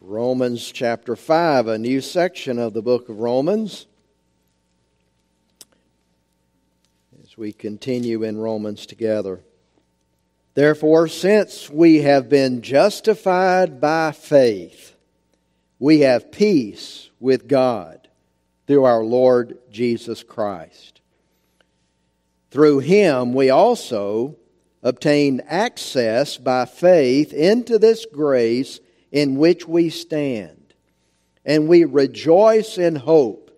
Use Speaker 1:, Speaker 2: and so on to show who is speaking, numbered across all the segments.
Speaker 1: Romans chapter 5, a new section of the book of Romans. As we continue in Romans together. Therefore, since we have been justified by faith, we have peace with God through our Lord Jesus Christ. Through him, we also obtain access by faith into this grace in which we stand, and we rejoice in hope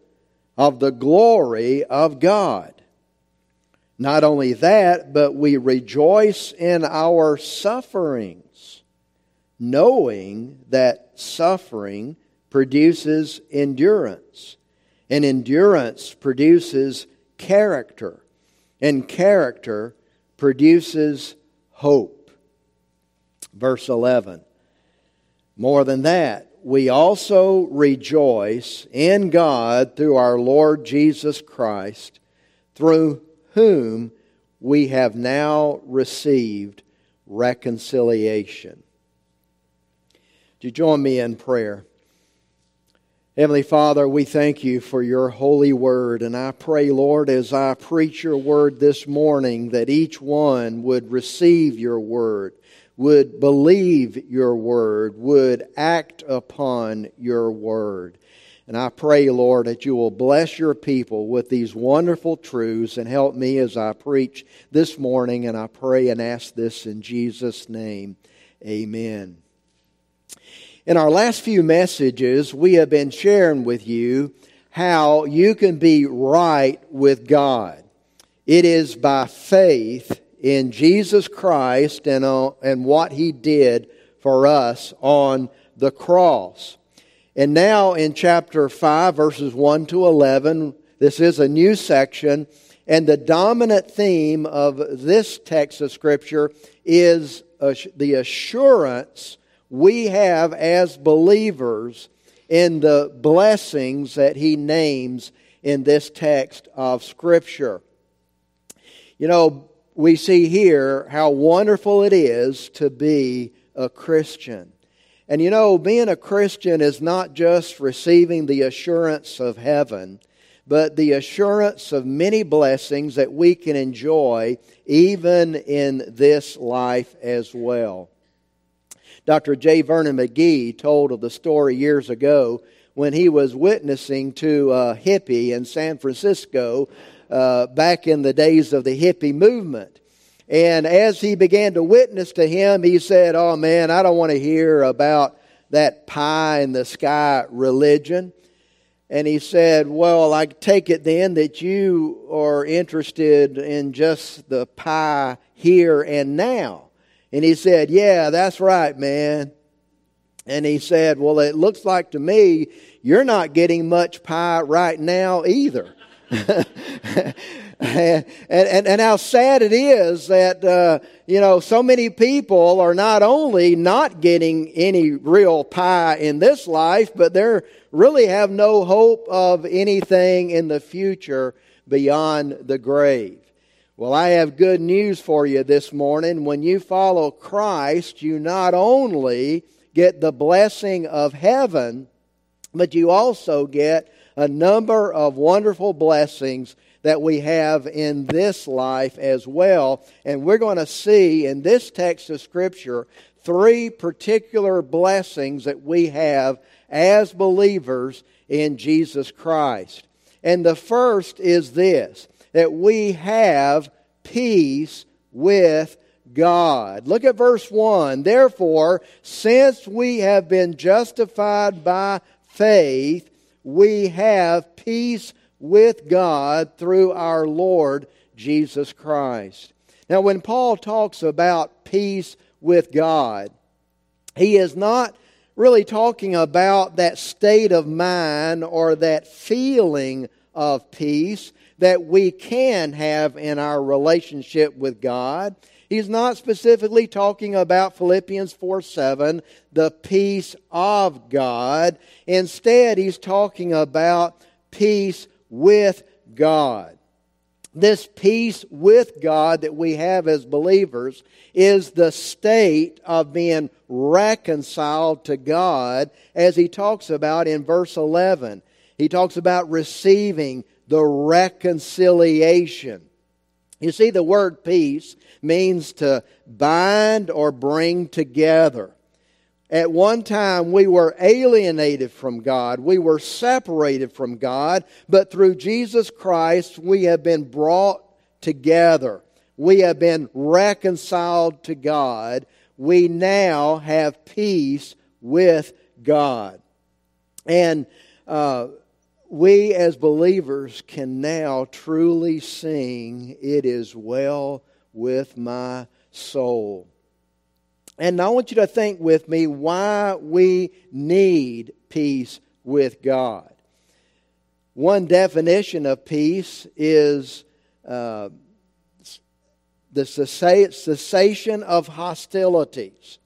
Speaker 1: of the glory of God. Not only that, but we rejoice in our sufferings, knowing that suffering produces endurance, and endurance produces character, and character produces hope. Verse 11 more than that, we also rejoice in God through our Lord Jesus Christ, through whom we have now received reconciliation. Do you join me in prayer? Heavenly Father, we thank you for your holy word, and I pray, Lord, as I preach your word this morning, that each one would receive your word would believe your word, would act upon your word. And I pray, Lord, that you will bless your people with these wonderful truths and help me as I preach this morning. And I pray and ask this in Jesus' name. Amen. In our last few messages, we have been sharing with you how you can be right with God. It is by faith in Jesus Christ and, uh, and what He did for us on the cross. And now in chapter 5, verses 1 to 11, this is a new section, and the dominant theme of this text of Scripture is the assurance we have as believers in the blessings that he names in this text of Scripture. You know, we see here how wonderful it is to be a Christian. And you know, being a Christian is not just receiving the assurance of heaven, but the assurance of many blessings that we can enjoy even in this life as well. Dr. J. Vernon McGee told of the story years ago when he was witnessing to a hippie in San Francisco uh, back in the days of the hippie movement. And as he began to witness to him, he said, Oh man, I don't want to hear about that pie in the sky religion. And he said, Well, I take it then that you are interested in just the pie here and now. And he said, Yeah, that's right, man. And he said, Well, it looks like to me you're not getting much pie right now either. and, and, and how sad it is that, uh, you know, so many people are not only not getting any real pie in this life, but they really have no hope of anything in the future beyond the grave. Well, I have good news for you this morning. When you follow Christ, you not only get the blessing of heaven, but you also get a number of wonderful blessings that we have in this life as well. And we're going to see in this text of Scripture three particular blessings that we have as believers in Jesus Christ. And the first is this that we have peace with God. Look at verse 1. Therefore, since we have been justified by faith, we have peace with God through our Lord Jesus Christ. Now, when Paul talks about peace with God, he is not really talking about that state of mind or that feeling of peace that we can have in our relationship with God. He's not specifically talking about Philippians 4 7, the peace of God. Instead, he's talking about peace with God. this peace with God that we have as believers is the state of being reconciled to God, as he talks about in verse 11. He talks about receiving the reconciliation. You see, the word peace means to bind or bring together. At one time, we were alienated from God. We were separated from God. But through Jesus Christ, we have been brought together. We have been reconciled to God. We now have peace with God. And uh, we as believers can now truly sing, It is well with my soul. And I want you to think with me why we need peace with God. One definition of peace is uh, the cessation of hostilities.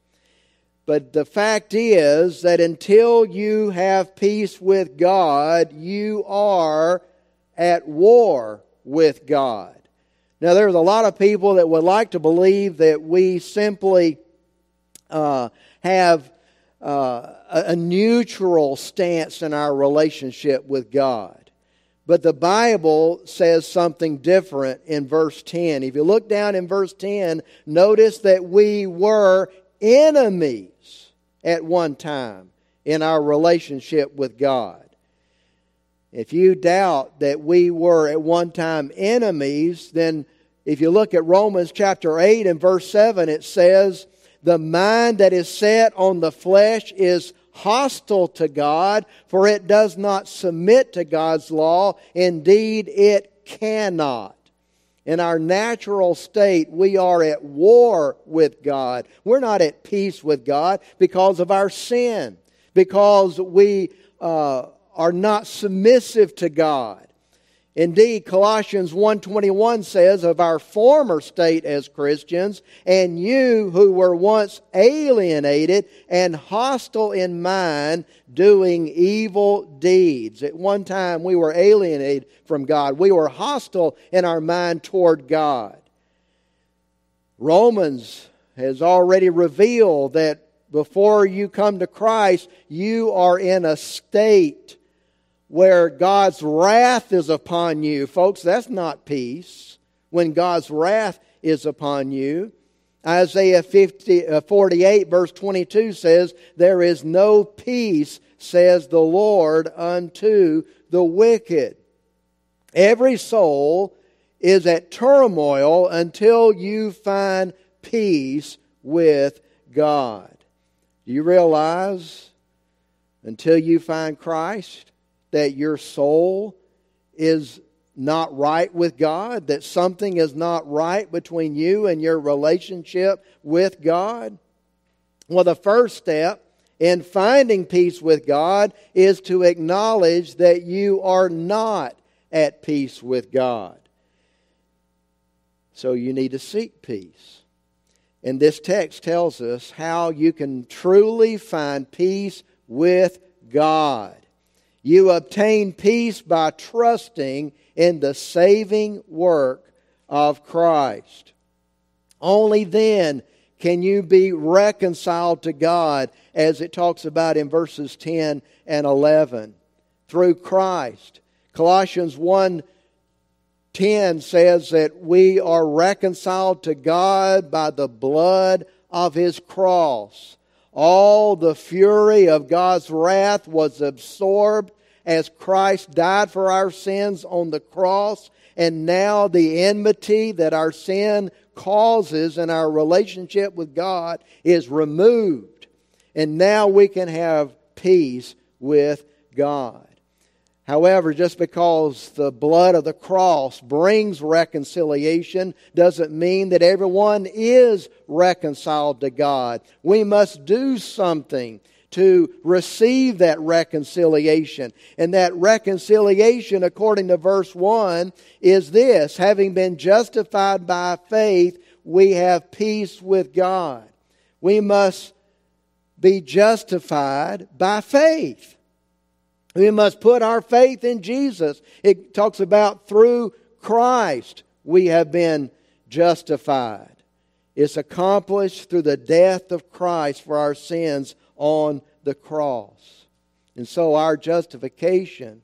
Speaker 1: But the fact is that until you have peace with God, you are at war with God. Now, there's a lot of people that would like to believe that we simply uh, have uh, a neutral stance in our relationship with God. But the Bible says something different in verse 10. If you look down in verse 10, notice that we were enemies at one time in our relationship with God. If you doubt that we were at one time enemies, then if you look at Romans chapter 8 and verse 7, it says, the mind that is set on the flesh is hostile to God, for it does not submit to God's law. Indeed, it cannot. In our natural state, we are at war with God. We're not at peace with God because of our sin, because we uh, are not submissive to God. Indeed, Colossians 1:21 says of our former state as Christians, and you who were once alienated and hostile in mind, doing evil deeds. At one time we were alienated from God. We were hostile in our mind toward God. Romans has already revealed that before you come to Christ, you are in a state where God's wrath is upon you. Folks, that's not peace when God's wrath is upon you. Isaiah 50, uh, 48, verse 22 says, There is no peace, says the Lord, unto the wicked. Every soul is at turmoil until you find peace with God. Do you realize until you find Christ, that your soul is not right with God, that something is not right between you and your relationship with God? Well, the first step in finding peace with God is to acknowledge that you are not at peace with God. So you need to seek peace. And this text tells us how you can truly find peace with God. You obtain peace by trusting in the saving work of Christ. Only then can you be reconciled to God, as it talks about in verses 10 and 11, through Christ. Colossians 1 10 says that we are reconciled to God by the blood of his cross. All the fury of God's wrath was absorbed as Christ died for our sins on the cross, and now the enmity that our sin causes in our relationship with God is removed. And now we can have peace with God. However, just because the blood of the cross brings reconciliation doesn't mean that everyone is reconciled to God. We must do something to receive that reconciliation. And that reconciliation, according to verse 1, is this having been justified by faith, we have peace with God. We must be justified by faith. We must put our faith in Jesus. It talks about through Christ. we have been justified. It's accomplished through the death of Christ for our sins on the cross. And so our justification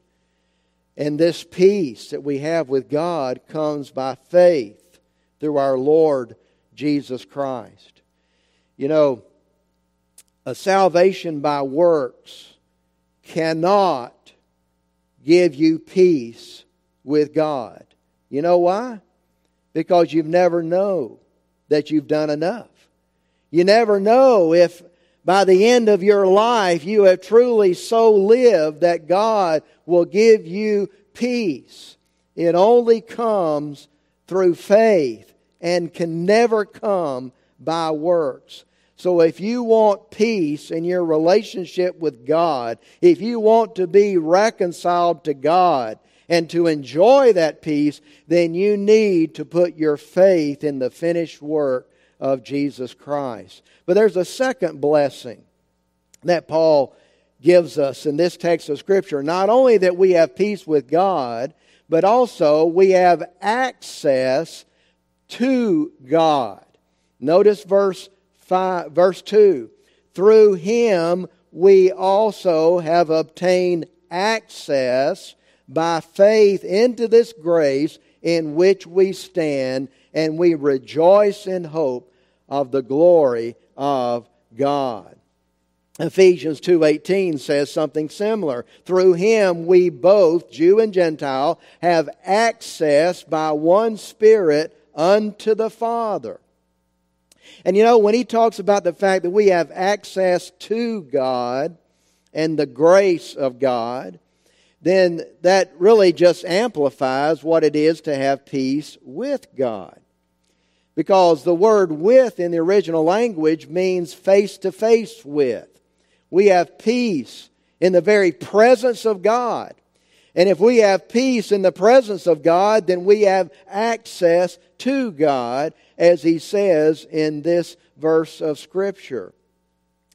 Speaker 1: and this peace that we have with God comes by faith through our Lord Jesus Christ. You know, a salvation by works cannot give you peace with God. You know why? Because you've never know that you've done enough. You never know if by the end of your life you have truly so lived that God will give you peace. It only comes through faith and can never come by works. So if you want peace in your relationship with God, if you want to be reconciled to God and to enjoy that peace, then you need to put your faith in the finished work of Jesus Christ. But there's a second blessing that Paul gives us in this text of Scripture. Not only that we have peace with God, but also we have access to God. Notice verse 5, verse 2 Through him we also have obtained access by faith into this grace in which we stand, and we rejoice in hope of the glory of God. Ephesians 2:18 says something similar. Through him we both, Jew and Gentile, have access by one spirit unto the Father. And you know, when he talks about the fact that we have access to God and the grace of God, then that really just amplifies what it is to have peace with God. Because the word with in the original language means face to face with. We have peace in the very presence of God. And if we have peace in the presence of God, then we have access to God as he says in this verse of Scripture.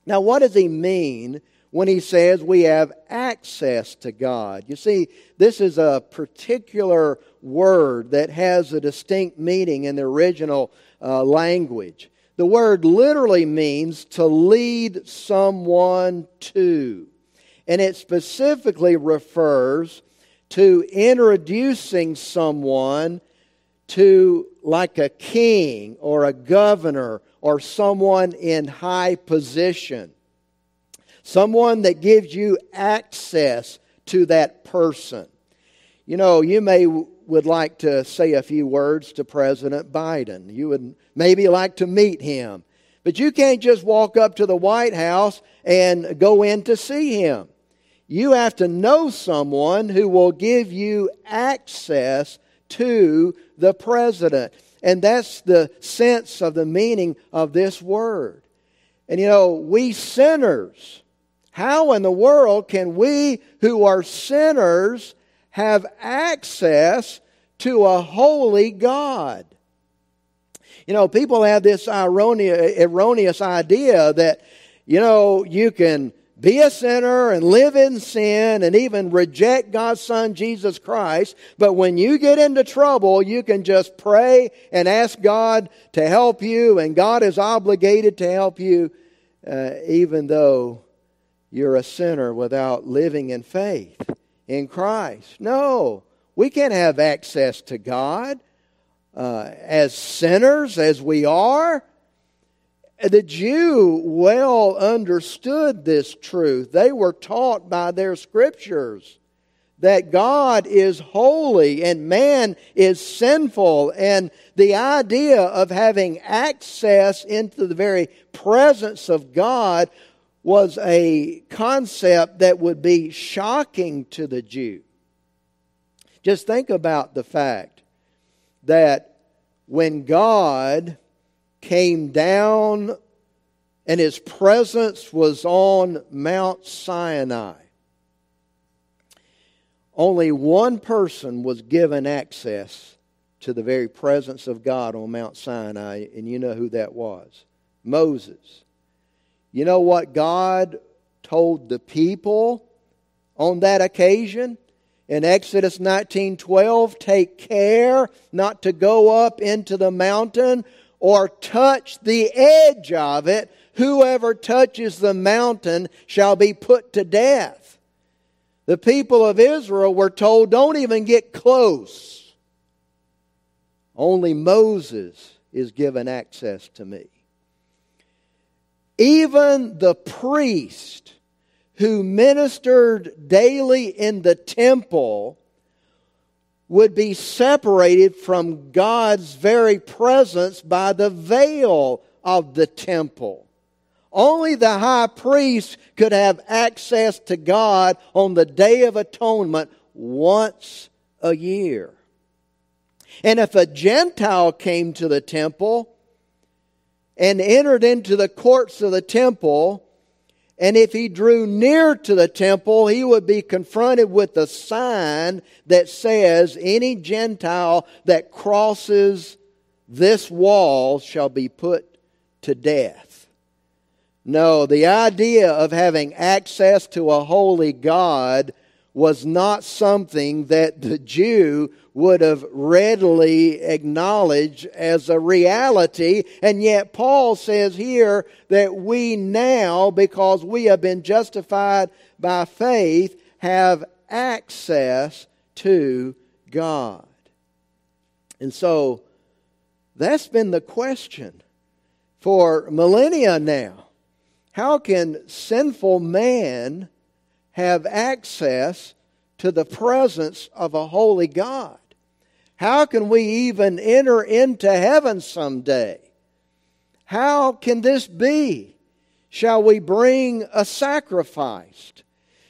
Speaker 1: Now, what does he mean when he says we have access to God? You see, this is a particular word that has a distinct meaning in the original uh, language. The word literally means to lead someone to. And it specifically refers to introducing someone to like a king or a governor or someone in high position. Someone that gives you access to that person. You know, you may would like to say a few words to President Biden. You would maybe like to meet him. But you can't just walk up to the White House and go in to see him. You have to know someone who will give you access to the president. And that's the sense of the meaning of this word. And you know, we sinners, how in the world can we who are sinners have access to a holy God? You know, people have this erroneous idea that, you know, you can be a sinner and live in sin and even reject God's Son, Jesus Christ. But when you get into trouble, you can just pray and ask God to help you, and God is obligated to help you, uh, even though you're a sinner without living in faith in Christ. No, we can't have access to God uh, as sinners as we are. The Jew well understood this truth. They were taught by their scriptures that God is holy and man is sinful, and the idea of having access into the very presence of God was a concept that would be shocking to the Jew. Just think about the fact that when God came down and his presence was on Mount Sinai. Only one person was given access to the very presence of God on Mount Sinai, and you know who that was Moses. You know what God told the people on that occasion? in Exodus 19:12, take care not to go up into the mountain or touch the edge of it. Whoever touches the mountain shall be put to death. The people of Israel were told, don't even get close. Only Moses is given access to me. Even the priest who ministered daily in the temple would be separated from God's very presence by the veil of the temple. Only the high priest could have access to God on the Day of Atonement once a year. And if a Gentile came to the temple and entered into the courts of the temple, and if he drew near to the temple, he would be confronted with a sign that says, Any Gentile that crosses this wall shall be put to death. No, the idea of having access to a holy God was not something that the Jew would have readily acknowledged as a reality. And yet, Paul says here that we now, because we have been justified by faith, have access to God. And so, that's been the question for millennia now. How can sinful man have access to the presence of a holy God? How can we even enter into heaven someday? How can this be? Shall we bring a sacrifice?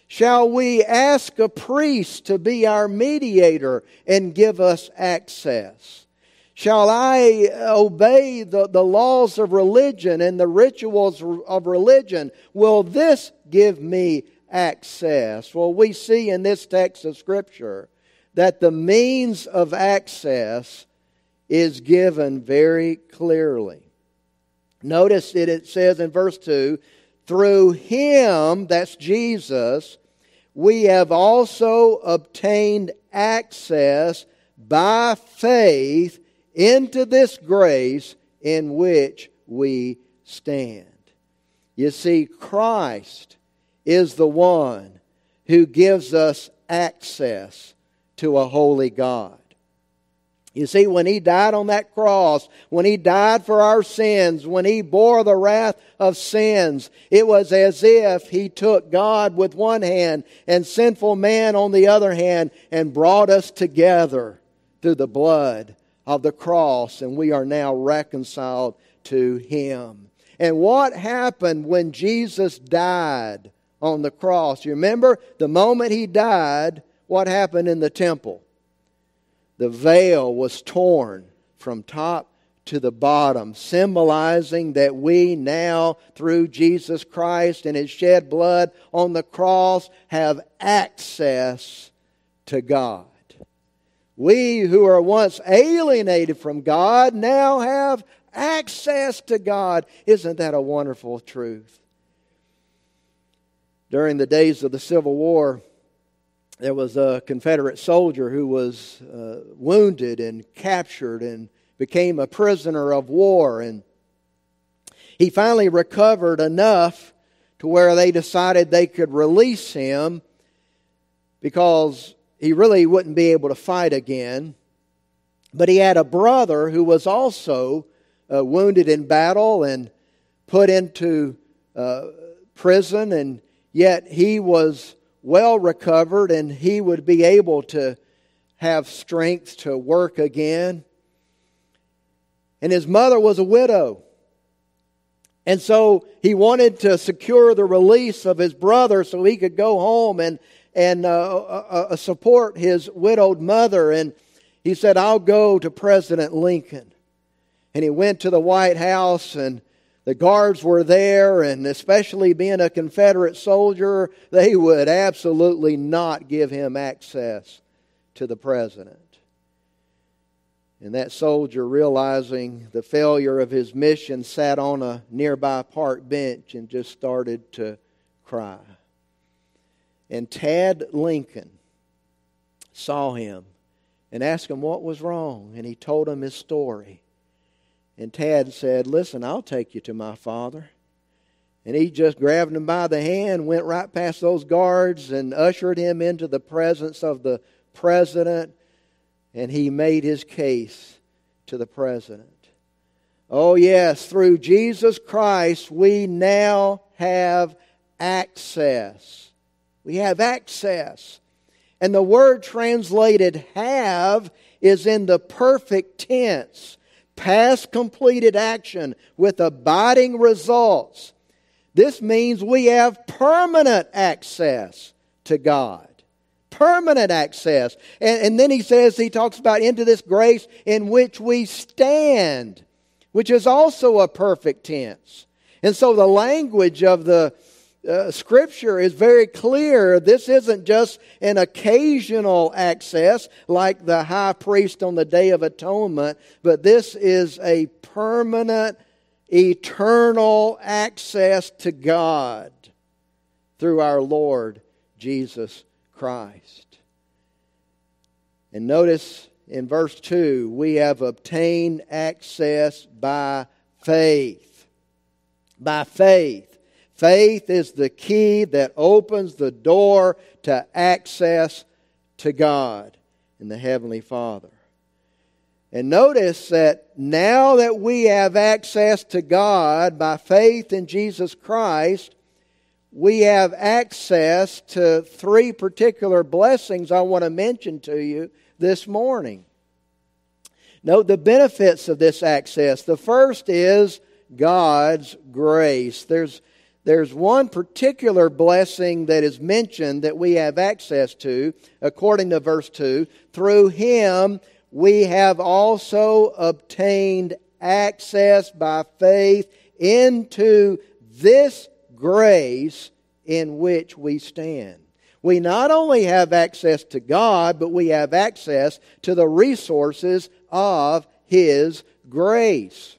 Speaker 1: Shall we ask a priest to be our mediator and give us access? Shall I obey the, the laws of religion and the rituals of religion? Will this give me access? Well, we see in this text of Scripture that the means of access is given very clearly. Notice that it says in verse 2 through him, that's Jesus, we have also obtained access by faith into this grace in which we stand. You see, Christ is the one who gives us access to a holy God. You see, when He died on that cross, when He died for our sins, when He bore the wrath of sins, it was as if He took God with one hand and sinful man on the other hand and brought us together through the blood of the cross, and we are now reconciled to Him. And what happened when Jesus died on the cross? You remember the moment He died, what happened in the temple? The veil was torn from top to the bottom, symbolizing that we now, through Jesus Christ and His shed blood on the cross, have access to God. We who are once alienated from God now have access to God. Isn't that a wonderful truth? During the days of the Civil War, there was a Confederate soldier who was uh, wounded and captured and became a prisoner of war. And he finally recovered enough to where they decided they could release him because he really wouldn't be able to fight again. But he had a brother who was also uh, wounded in battle and put into uh, prison, and yet he was well recovered and he would be able to have strength to work again. And his mother was a widow. And so he wanted to secure the release of his brother so he could go home and, and uh, uh, uh support his widowed mother. And he said, I'll go to President Lincoln. And he went to the White House and the guards were there, and especially being a Confederate soldier, they would absolutely not give him access to the president. And that soldier, realizing the failure of his mission, sat on a nearby park bench and just started to cry. And Tad Lincoln saw him and asked him what was wrong. And he told him his story. And Tad said, Listen, I'll take you to my father. And he just grabbed him by the hand, went right past those guards, and ushered him into the presence of the president. And he made his case to the president. Oh, yes, through Jesus Christ, we now have access. We have access. And the word translated have is in the perfect tense, past completed action with abiding results. This means we have permanent access to God. Permanent access. And, and then he says, he talks about into this grace in which we stand, which is also a perfect tense. And so the language of the uh, scripture is very clear. This isn't just an occasional access like the high priest on the Day of Atonement, but this is a permanent eternal access to God through our Lord Jesus Christ. And notice in verse 2 we have obtained access by faith. By faith. Faith is the key that opens the door to access to God and the Heavenly Father. And notice that now that we have access to God by faith in Jesus Christ, we have access to three particular blessings I want to mention to you this morning. Note the benefits of this access. The first is God's grace. There's, there's one particular blessing that is mentioned that we have access to, according to verse 2. Through Him, we have also obtained access by faith into this grace in which we stand. We not only have access to God, but we have access to the resources of His grace.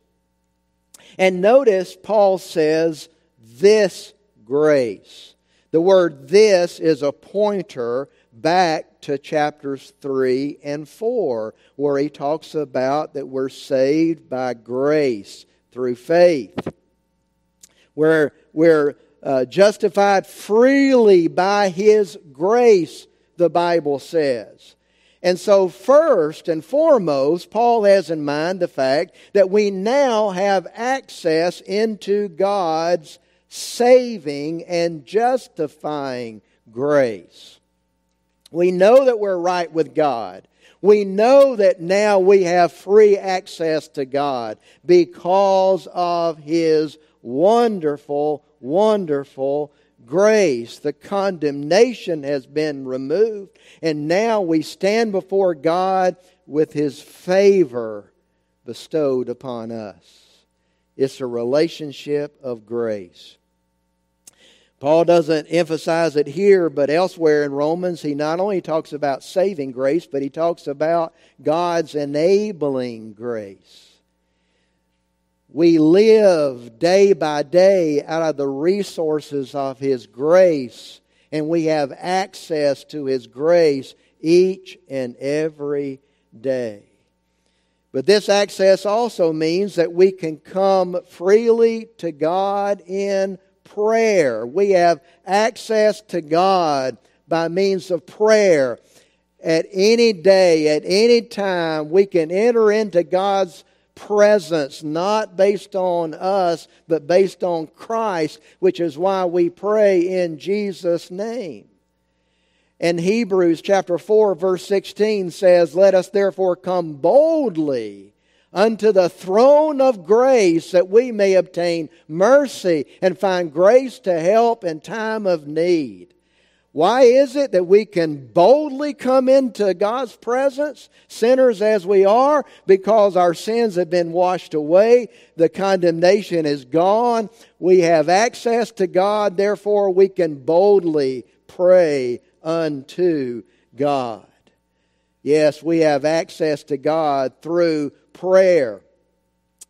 Speaker 1: And notice Paul says, this grace. The word this is a pointer back to chapters 3 and 4, where he talks about that we're saved by grace through faith. We're, we're uh, justified freely by his grace, the Bible says. And so, first and foremost, Paul has in mind the fact that we now have access into God's saving and justifying grace. We know that we're right with God. We know that now we have free access to God because of His wonderful, wonderful grace. The condemnation has been removed, and now we stand before God with His favor bestowed upon us. It's a relationship of grace. Paul doesn't emphasize it here, but elsewhere in Romans, he not only talks about saving grace, but he talks about God's enabling grace. We live day by day out of the resources of His grace, and we have access to His grace each and every day. But this access also means that we can come freely to God in prayer. We have access to God by means of prayer. At any day, at any time, we can enter into God's presence, not based on us, but based on Christ, which is why we pray in Jesus' name. And Hebrews chapter 4, verse 16 says, Let us therefore come boldly unto the throne of grace that we may obtain mercy and find grace to help in time of need. Why is it that we can boldly come into God's presence, sinners as we are, because our sins have been washed away, the condemnation is gone, we have access to God, therefore we can boldly pray unto God. Yes, we have access to God through prayer.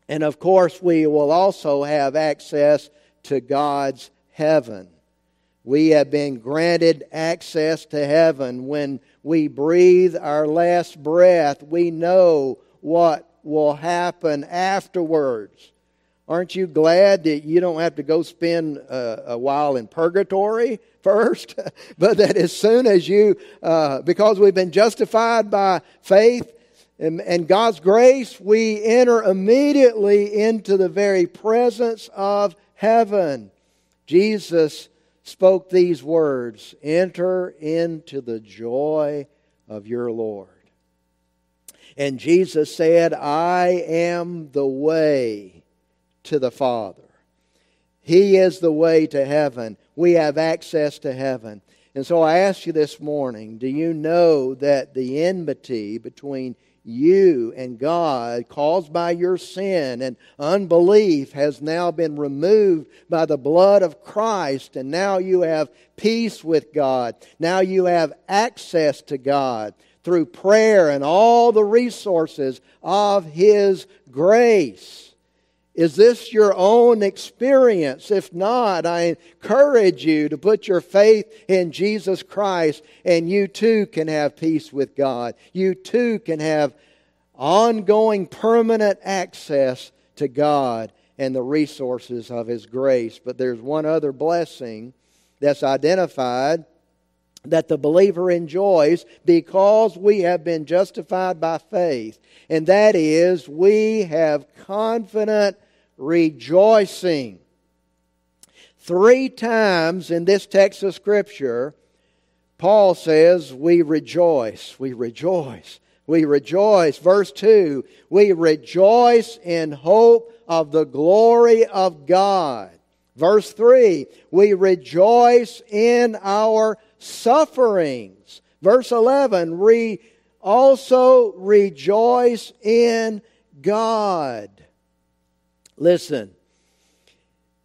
Speaker 1: And of course, we will also have access to God's heaven We have been granted access to heaven. When we breathe our last breath, we know what will happen afterwards. Aren't you glad that you don't have to go spend a, while in purgatory first? but that as soon as you, uh, because we've been justified by faith and, and God's grace, we enter immediately into the very presence of heaven. Jesus spoke these words Enter into the joy of your Lord. And Jesus said, I am the way to the Father. He is the way to heaven. We have access to heaven. And so I ask you this morning do you know that the enmity between you and God caused by your sin and unbelief has now been removed by the blood of Christ, and now you have peace with God. Now you have access to God through prayer and all the resources of His grace. Is this your own experience? If not, I encourage you to put your faith in Jesus Christ and you too can have peace with God. You too can have ongoing, permanent access to God and the resources of His grace. But there's one other blessing that's identified that the believer enjoys because we have been justified by faith. And that is, we have confident rejoicing. Three times in this text of Scripture, Paul says, We rejoice, we rejoice, we rejoice. Verse 2 We rejoice in hope of the glory of God. Verse 3 We rejoice in our sufferings. Verse 11 We also rejoice in God. Listen,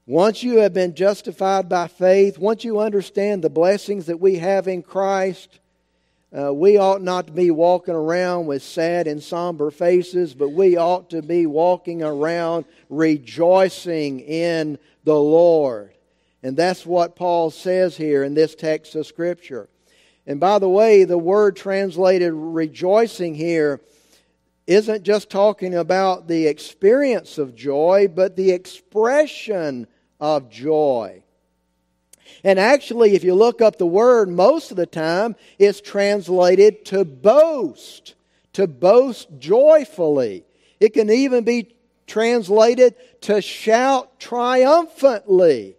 Speaker 1: once you have been justified by faith, once you understand the blessings that we have in Christ, uh, we ought not to be walking around with sad and somber faces, but we ought to be walking around rejoicing in the Lord. And that's what Paul says here in this text of Scripture. And by the way, the word translated rejoicing here isn't just talking about the experience of joy, but the expression of joy. And actually, if you look up the word, most of the time it's translated to boast, to boast joyfully. It can even be translated to shout triumphantly.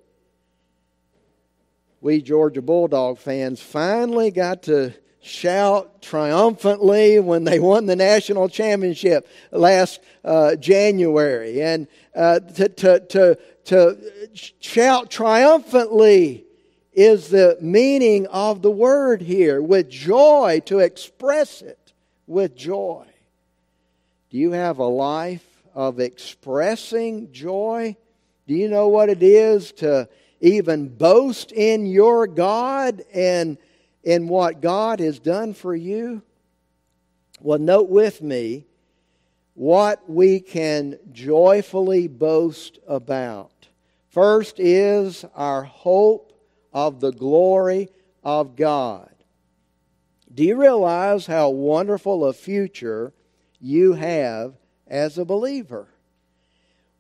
Speaker 1: We Georgia Bulldog fans finally got to shout triumphantly when they won the national championship last uh, January. And uh, to, to, to, to shout triumphantly is the meaning of the word here with joy, to express it with joy. Do you have a life of expressing joy? Do you know what it is to even boast in your God and in what God has done for you? Well, note with me what we can joyfully boast about. First is our hope of the glory of God. Do you realize how wonderful a future you have as a believer?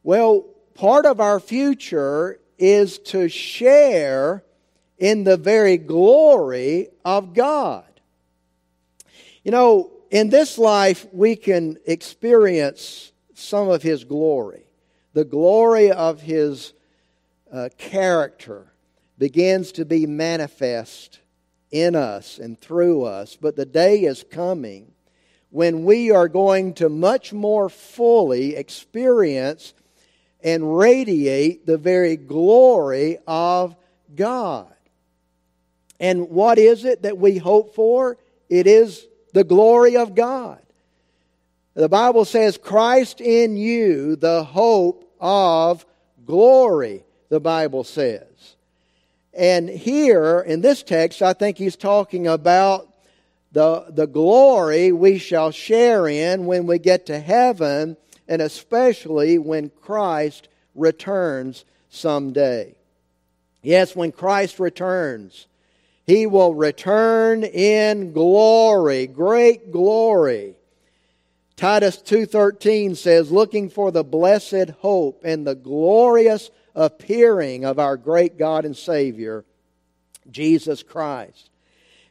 Speaker 1: Well, part of our future is to share in the very glory of God. You know, in this life, we can experience some of His glory. The glory of His uh, character begins to be manifest in us and through us. But the day is coming when we are going to much more fully experience and radiate the very glory of God. And what is it that we hope for? It is the glory of God. The Bible says, Christ in you, the hope of glory, the Bible says. And here in this text, I think he's talking about the, the glory we shall share in when we get to heaven, and especially when Christ returns someday. Yes, when Christ returns, he will return in glory, great glory. Titus 2:13 says, "Looking for the blessed hope and the glorious appearing of our great God and Savior, Jesus Christ."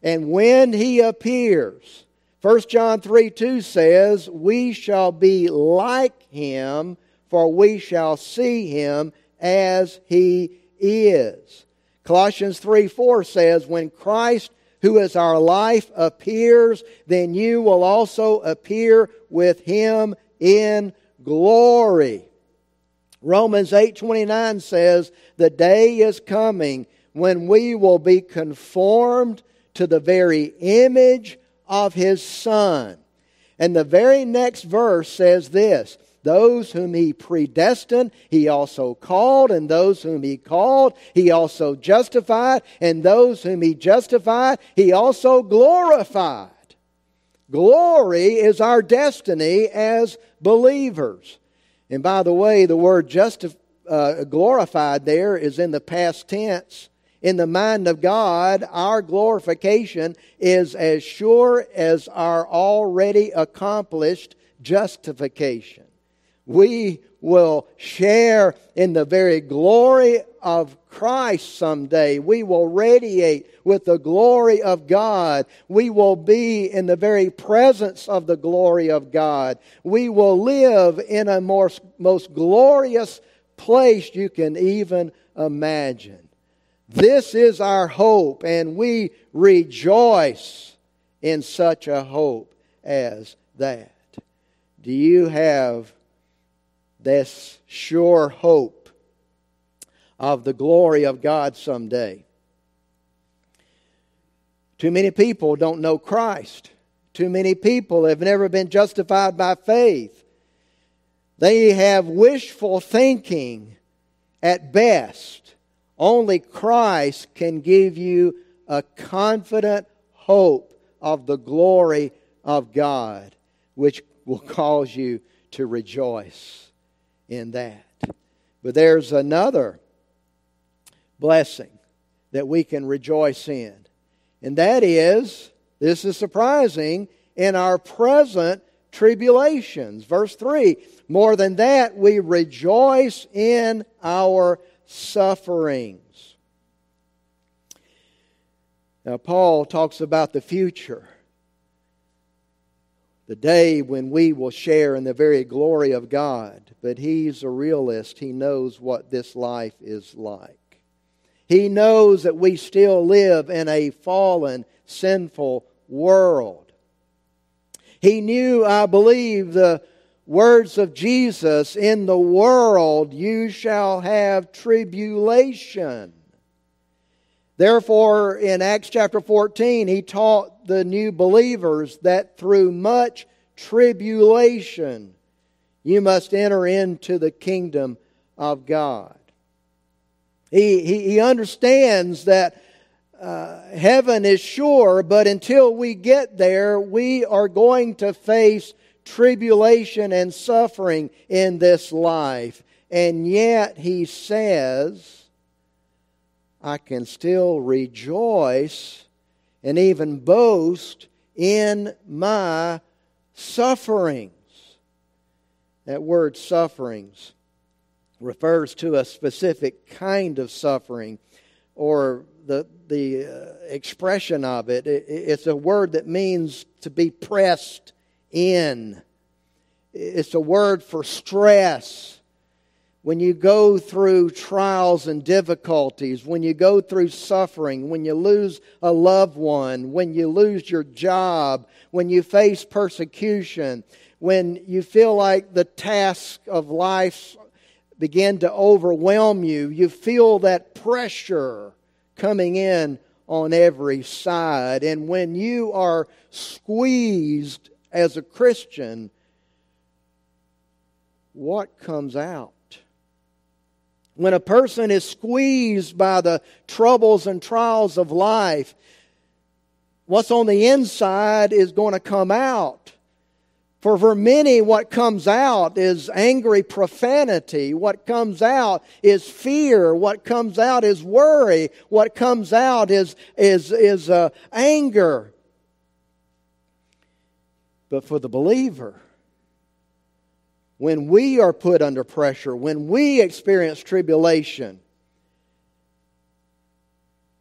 Speaker 1: And when he appears, 1 John 3 2 says, We shall be like him, for we shall see him as he is. Colossians 3 4 says, When Christ, who is our life, appears, then you will also appear with him in glory. Romans 8:29 says, "The day is coming when we will be conformed to the very image of his son." And the very next verse says this, those whom he predestined, he also called, and those whom he called, he also justified, and those whom he justified, he also glorified. Glory is our destiny as believers. And by the way, the word justif- uh, glorified there is in the past tense. In the mind of God, our glorification is as sure as our already accomplished justification we will share in the very glory of Christ someday. We will radiate with the glory of God. We will be in the very presence of the glory of God. We will live in a more, most glorious place you can even imagine. This is our hope, and we rejoice in such a hope as that. Do you have this sure hope of the glory of God someday. Too many people don't know Christ. Too many people have never been justified by faith. They have wishful thinking at best. Only Christ can give you a confident hope of the glory of God, which will cause you to rejoice in that. But there's another blessing that we can rejoice in. And that is, this is surprising, in our present tribulations. Verse 3 More than that, we rejoice in our sufferings. Now, Paul talks about the future the day when we will share in the very glory of God. But he's a realist. He knows what this life is like. He knows that we still live in a fallen, sinful world. He knew, I believe, the words of Jesus in the world you shall have tribulation. Therefore, in Acts chapter 14, he taught the new believers that through much tribulation you must enter into the kingdom of God. He, he, he understands that uh, heaven is sure, but until we get there, we are going to face tribulation and suffering in this life. And yet, he says, I can still rejoice and even boast in my sufferings. That word sufferings refers to a specific kind of suffering or the, the uh, expression of it. it. It's a word that means to be pressed in, it's a word for stress when you go through trials and difficulties, when you go through suffering, when you lose a loved one, when you lose your job, when you face persecution, when you feel like the tasks of life begin to overwhelm you, you feel that pressure coming in on every side. And when you are squeezed as a Christian, what comes out? When a person is squeezed by the troubles and trials of life, what's on the inside is going to come out. For for many, what comes out is angry profanity. What comes out is fear. What comes out is worry. What comes out is, is, is uh, anger. But for the believer, when we are put under pressure, when we experience tribulation,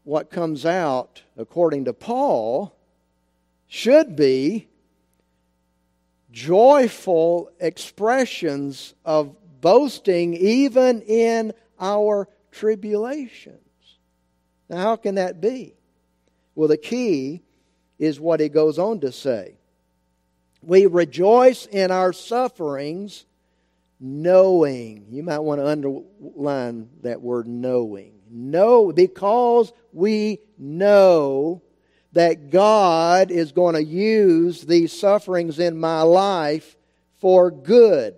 Speaker 1: what comes out, according to Paul, should be joyful expressions of boasting even in our tribulations. Now, how can that be? Well, the key is what he goes on to say. We rejoice in our sufferings, knowing. You might want to underline that word knowing. Know, because we know that God is going to use these sufferings in my life for good.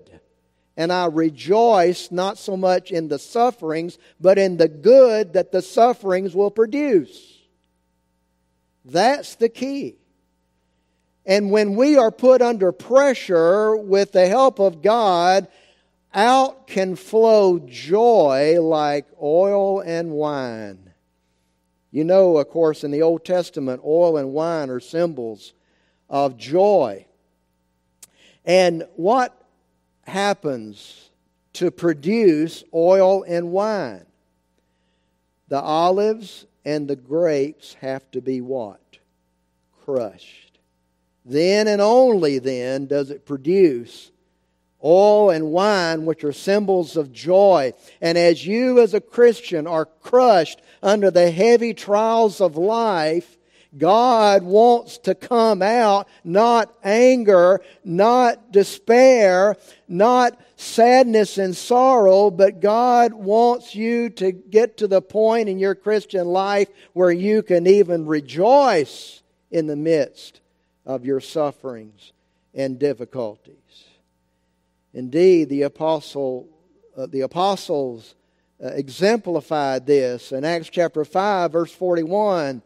Speaker 1: And I rejoice not so much in the sufferings, but in the good that the sufferings will produce. That's the key. And when we are put under pressure with the help of God, out can flow joy like oil and wine. You know, of course, in the Old Testament, oil and wine are symbols of joy. And what happens to produce oil and wine? The olives and the grapes have to be what? Crushed. Then and only then does it produce oil and wine, which are symbols of joy. And as you as a Christian are crushed under the heavy trials of life, God wants to come out not anger, not despair, not sadness and sorrow, but God wants you to get to the point in your Christian life where you can even rejoice in the midst of your sufferings and difficulties. Indeed, the apostle, uh, the apostles uh, exemplified this in Acts chapter 5, verse 41.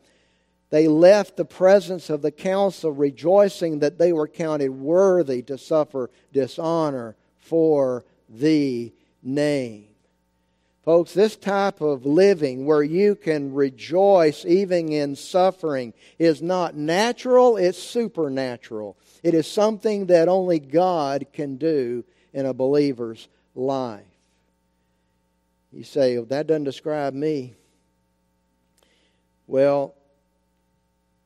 Speaker 1: They left the presence of the council rejoicing that they were counted worthy to suffer dishonor for the name. Folks, this type of living where you can rejoice even in suffering is not natural, it's supernatural. It is something that only God can do in a believer's life. You say, well, that doesn't describe me. Well,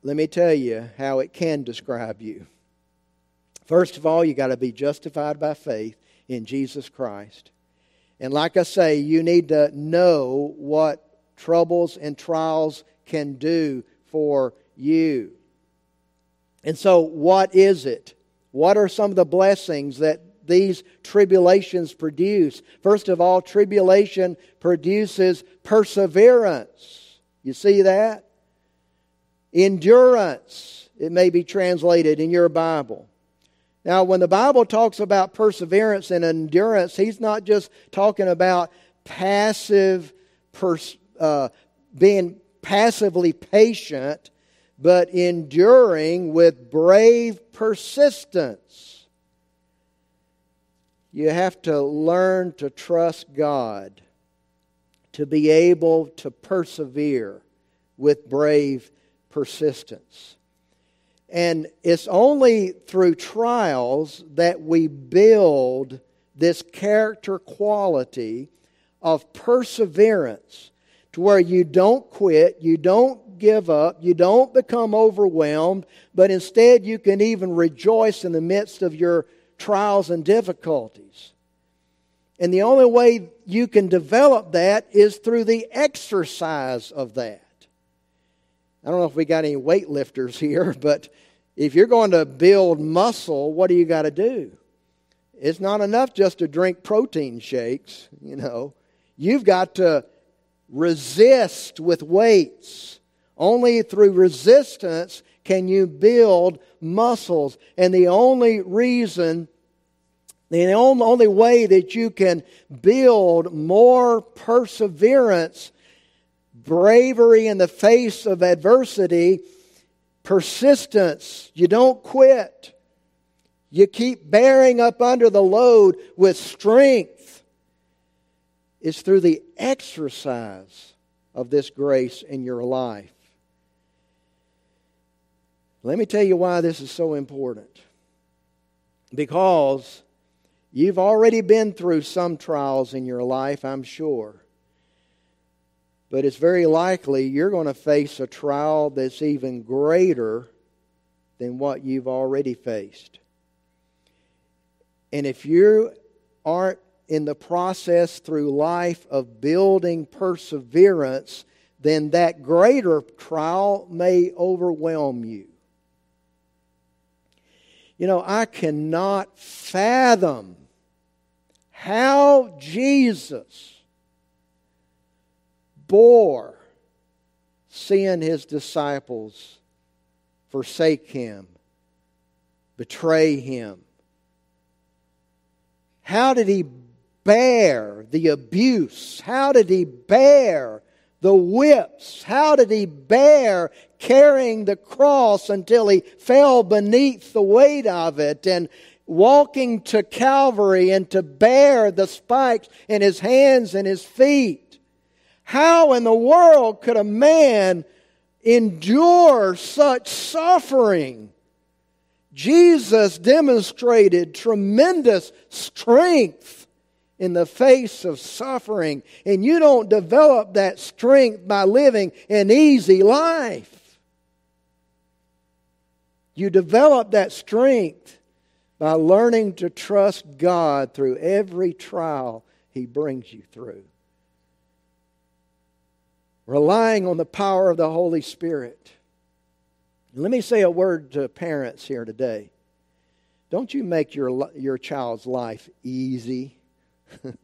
Speaker 1: let me tell you how it can describe you. First of all, you got to be justified by faith in Jesus Christ. And like I say, you need to know what troubles and trials can do for you. And so, what is it? What are some of the blessings that these tribulations produce. First of all, tribulation produces perseverance. You see that? Endurance, it may be translated in your Bible. Now, when the Bible talks about perseverance and endurance, he's not just talking about passive, pers- uh, being passively patient, but enduring with brave persistence. You have to learn to trust God to be able to persevere with brave persistence. And it's only through trials that we build this character quality of perseverance to where you don't quit, you don't give up, you don't become overwhelmed, but instead you can even rejoice in the midst of your trials and difficulties. And the only way you can develop that is through the exercise of that. I don't know if we got any weightlifters here, but if you're going to build muscle, what do you got to do? It's not enough just to drink protein shakes, you know. You've got to resist with weights. Only through resistance can you build muscles. And the only reason, the only way that you can build more perseverance, bravery in the face of adversity, persistence, you don't quit. You keep bearing up under the load with strength. It's through the exercise of this grace in your life. Let me tell you why this is so important. Because you've already been through some trials in your life, I'm sure. But it's very likely you're going to face a trial that's even greater than what you've already faced. And if you aren't in the process through life of building perseverance, then that greater trial may overwhelm you. You know, I cannot fathom how Jesus bore seeing his disciples forsake him, betray him. How did he bear the abuse? How did he bear the whips? How did he bear carrying the cross until he fell beneath the weight of it and walking to Calvary and to bear the spikes in his hands and his feet? How in the world could a man endure such suffering? Jesus demonstrated tremendous strength in the face of suffering. And you don't develop that strength by living an easy life. You develop that strength by learning to trust God through every trial He brings you through. Relying on the power of the Holy Spirit. Let me say a word to parents here today. Don't you make your, your child's life easy.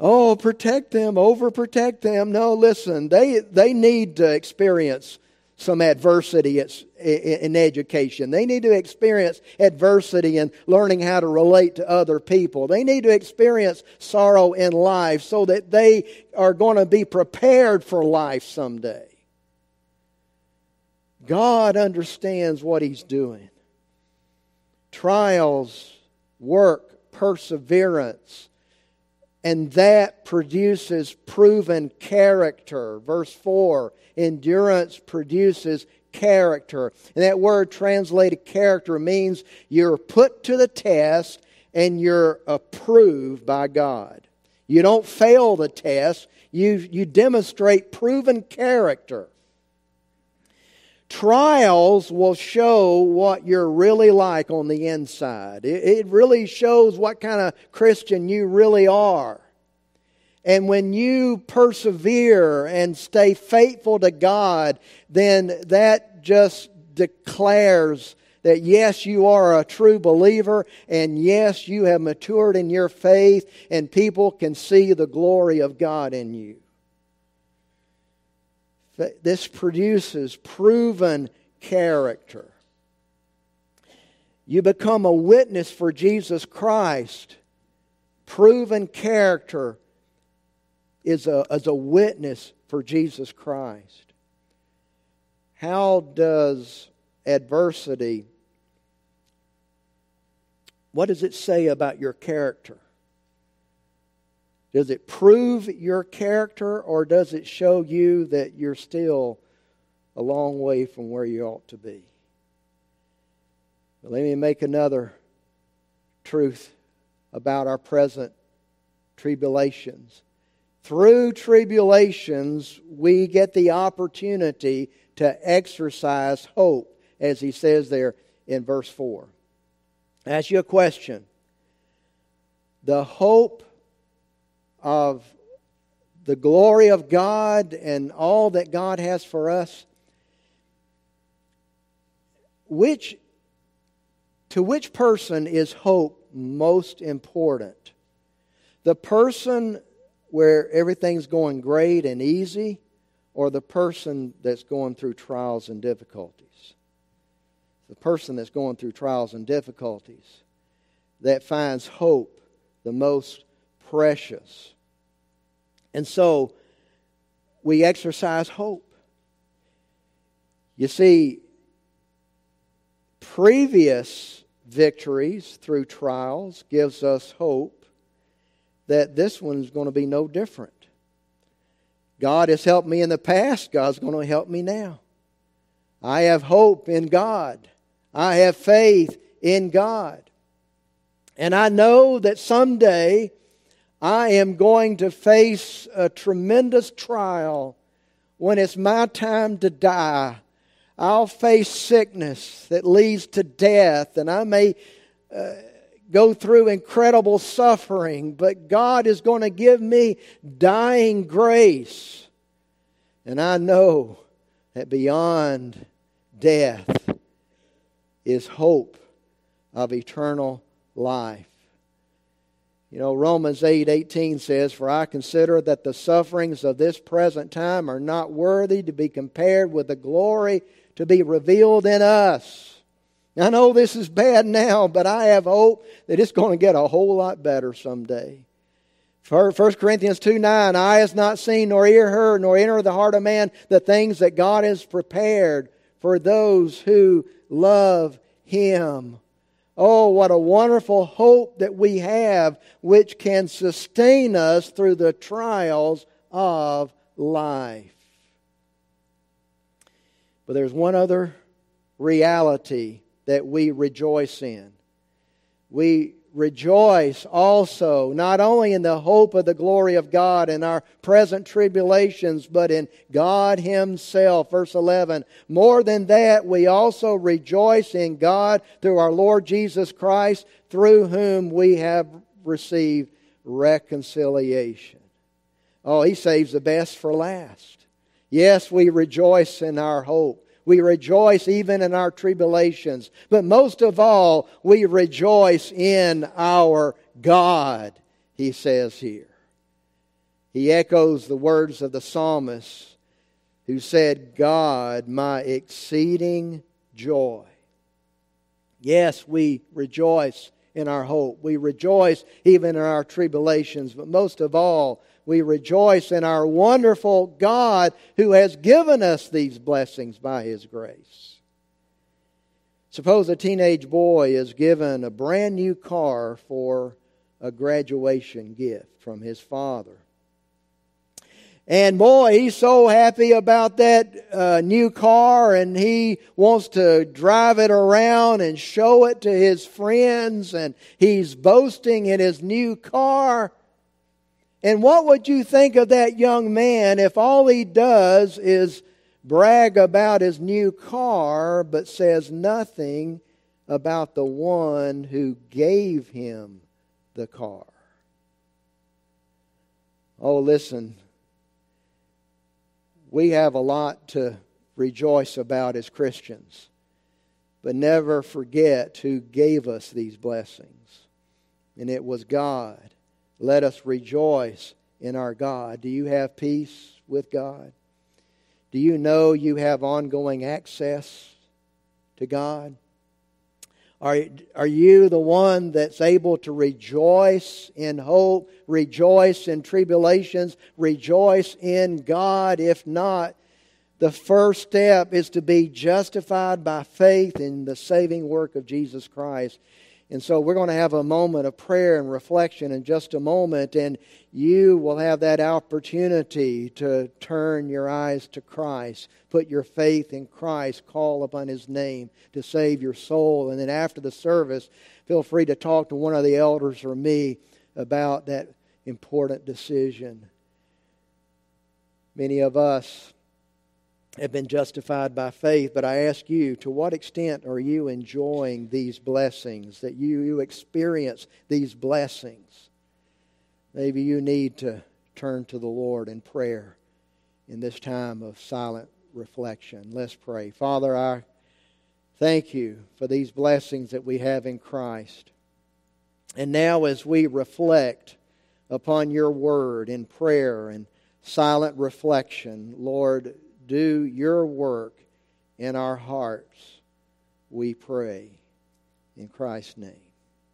Speaker 1: oh, protect them, overprotect them. No, listen, they, they need to experience some adversity in education. They need to experience adversity in learning how to relate to other people. They need to experience sorrow in life so that they are going to be prepared for life someday. God understands what He's doing. Trials work perseverance. And that produces proven character. Verse 4 endurance produces character. And that word translated character means you're put to the test and you're approved by God. You don't fail the test, you, you demonstrate proven character. Trials will show what you're really like on the inside. It, really shows what kind of Christian you really are. And when you persevere and stay faithful to God, then that just declares that yes, you are a true believer, and yes, you have matured in your faith, and people can see the glory of God in you. This produces proven character. You become a witness for Jesus Christ. Proven character is a, is a witness for Jesus Christ. How does adversity, what does it say about your character? Does it prove your character or does it show you that you're still a long way from where you ought to be? let me make another truth about our present tribulations. Through tribulations, we get the opportunity to exercise hope, as he says there in verse 4. I ask you a question. The hope of the glory of God and all that God has for us, which to which person is hope most important? The person where everything's going great and easy, or the person that's going through trials and difficulties? The person that's going through trials and difficulties that finds hope the most precious. And so we exercise hope. You see, previous victories through trials gives us hope that this one's going to be no different. God has helped me in the past, God's going to help me now. I have hope in God. I have faith in God. And I know that someday I am going to face a tremendous trial when it's my time to die. I'll face sickness that leads to death, and I may uh, go through incredible suffering, but God is going to give me dying grace. And I know that beyond death is hope of eternal life. You know, Romans 8 18 says, For I consider that the sufferings of this present time are not worthy to be compared with the glory to be revealed in us. I know this is bad now, but I have hope that it's going to get a whole lot better someday. 1 Corinthians 2 9, eye has not seen, nor ear heard, nor enter the heart of man the things that God has prepared for those who love him. Oh, what a wonderful hope that we have, which can sustain us through the trials of life. But there's one other reality that we rejoice in. We rejoice also not only in the hope of the glory of God in our present tribulations, but in God Himself. Verse 11. More than that, we also rejoice in God through our Lord Jesus Christ, through whom we have received reconciliation. Oh, He saves the best for last. Yes, we rejoice in our hope. We rejoice even in our tribulations. But most of all, we rejoice in our God, he says here. He echoes the words of the psalmist who said, God, my exceeding joy. Yes, we rejoice in our hope. We rejoice even in our tribulations. But most of all, we rejoice in our wonderful God who has given us these blessings by His grace. Suppose a teenage boy is given a brand new car for a graduation gift from his father. And boy, he's so happy about that uh, new car and he wants to drive it around and show it to his friends and he's boasting in his new car. And what would you think of that young man if all he does is brag about his new car but says nothing about the one who gave him the car? Oh, listen. We have a lot to rejoice about as Christians, but never forget who gave us these blessings. And it was God. Let us rejoice in our God. Do you have peace with God? Do you know you have ongoing access to God? Are, are you the one that's able to rejoice in hope, rejoice in tribulations, rejoice in God? If not, the first step is to be justified by faith in the saving work of Jesus Christ. And so we're going to have a moment of prayer and reflection in just a moment, and you will have that opportunity to turn your eyes to Christ, put your faith in Christ, call upon His name to save your soul. And then after the service, feel free to talk to one of the elders or me about that important decision. Many of us have been justified by faith. But I ask you, to what extent are you enjoying these blessings, that you, you experience these blessings? Maybe you need to turn to the Lord in prayer in this time of silent reflection. Let's pray. Father, I thank you for these blessings that we have in Christ. And now, as we reflect upon your word in prayer and silent reflection, Lord, do your work in our hearts, we pray. In Christ's name.